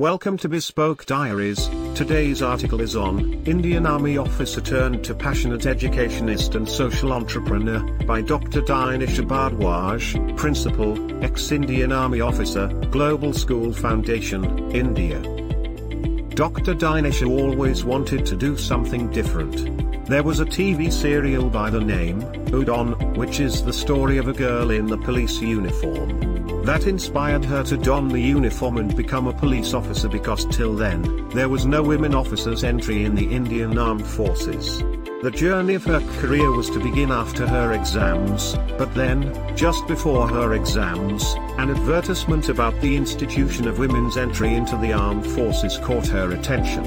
Welcome to Bespoke Diaries. Today's article is on Indian Army Officer Turned to Passionate Educationist and Social Entrepreneur by Dr. Dinisha Bhardwaj, Principal, ex-Indian Army Officer, Global School Foundation, India. Dr. Dinisha always wanted to do something different. There was a TV serial by the name, Udaan, which is the story of a girl in the police uniform. That inspired her to don the uniform and become a police officer because till then, there was no women officers entry in the Indian Armed Forces. The journey of her career was to begin after her exams, but then, just before her exams, an advertisement about the institution of women's entry into the armed forces caught her attention.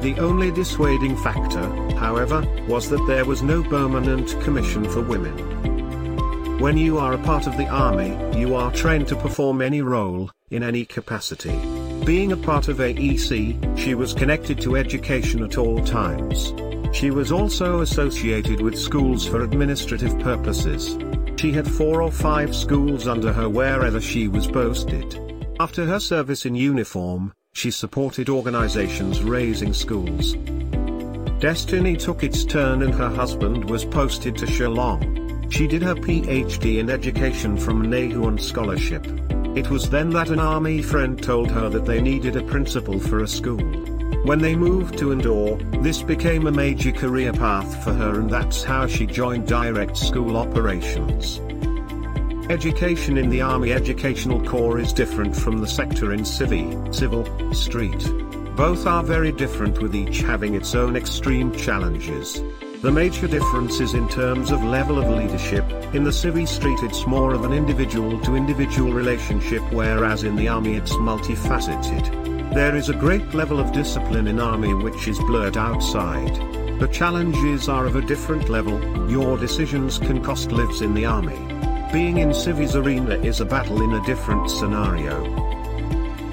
The only dissuading factor, however, was that there was no permanent commission for women. When you are a part of the army, you are trained to perform any role, in any capacity. Being a part of AEC, she was connected to education at all times. She was also associated with schools for administrative purposes. She had four or five schools under her wherever she was posted. After her service in uniform, she supported organizations raising schools. Destiny took its turn and her husband was posted to Shillong. She did her PhD in education from NEHU on scholarship. It was then that an army friend told her that they needed a principal for a school. When they moved to Indore, this became a major career path for her and that's how she joined direct school operations. Education in the Army Educational Corps is different from the sector in Civi, Civil, Street. Both are very different with each having its own extreme challenges. The major difference is in terms of level of leadership, in the Civi Street it's more of an individual to individual relationship whereas in the army it's multifaceted. There is a great level of discipline in army which is blurred outside. The challenges are of a different level, your decisions can cost lives in the army. Being in Civi's arena is a battle in a different scenario.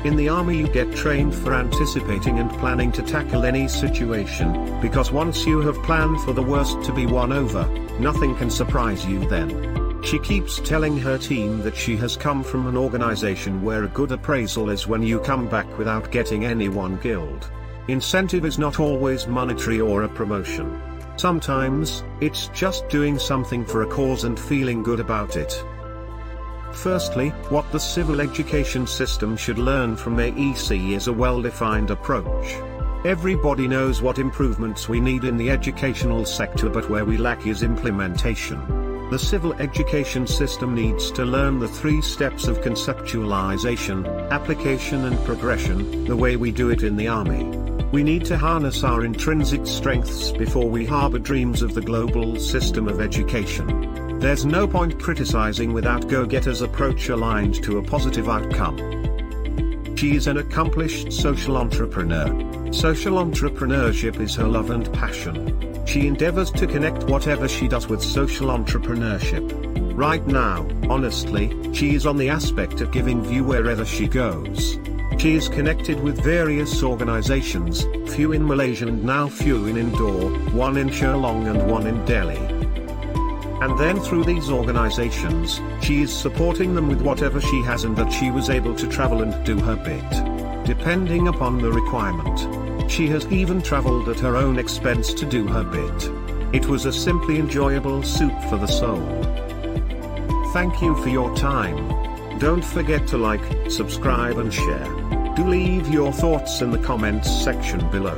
In the army you get trained for anticipating and planning to tackle any situation, because once you have planned for the worst to be won over, nothing can surprise you then. She keeps telling her team that she has come from an organization where a good appraisal is when you come back without getting anyone killed. Incentive is not always monetary or a promotion. Sometimes, it's just doing something for a cause and feeling good about it. Firstly, what the civil education system should learn from AEC is a well-defined approach. Everybody knows what improvements we need in the educational sector but where we lack is implementation. The civil education system needs to learn the three steps of conceptualization, application and progression, the way we do it in the army. We need to harness our intrinsic strengths before we harbor dreams of the global system of education. There's no point criticizing without go-getter's approach aligned to a positive outcome. She is an accomplished social entrepreneur. Social entrepreneurship is her love and passion. She endeavors to connect whatever she does with social entrepreneurship. Right now, honestly, she is on the aspect of giving view wherever she goes. She is connected with various organizations, few in Malaysia and now few in Indore, one in Shillong and one in Delhi. And then through these organizations, she is supporting them with whatever she has and that she was able to travel and do her bit. Depending upon the requirement. She has even traveled at her own expense to do her bit. It was a simply enjoyable soup for the soul. Thank you for your time. Don't forget to like, subscribe and share. Do leave your thoughts in the comments section below.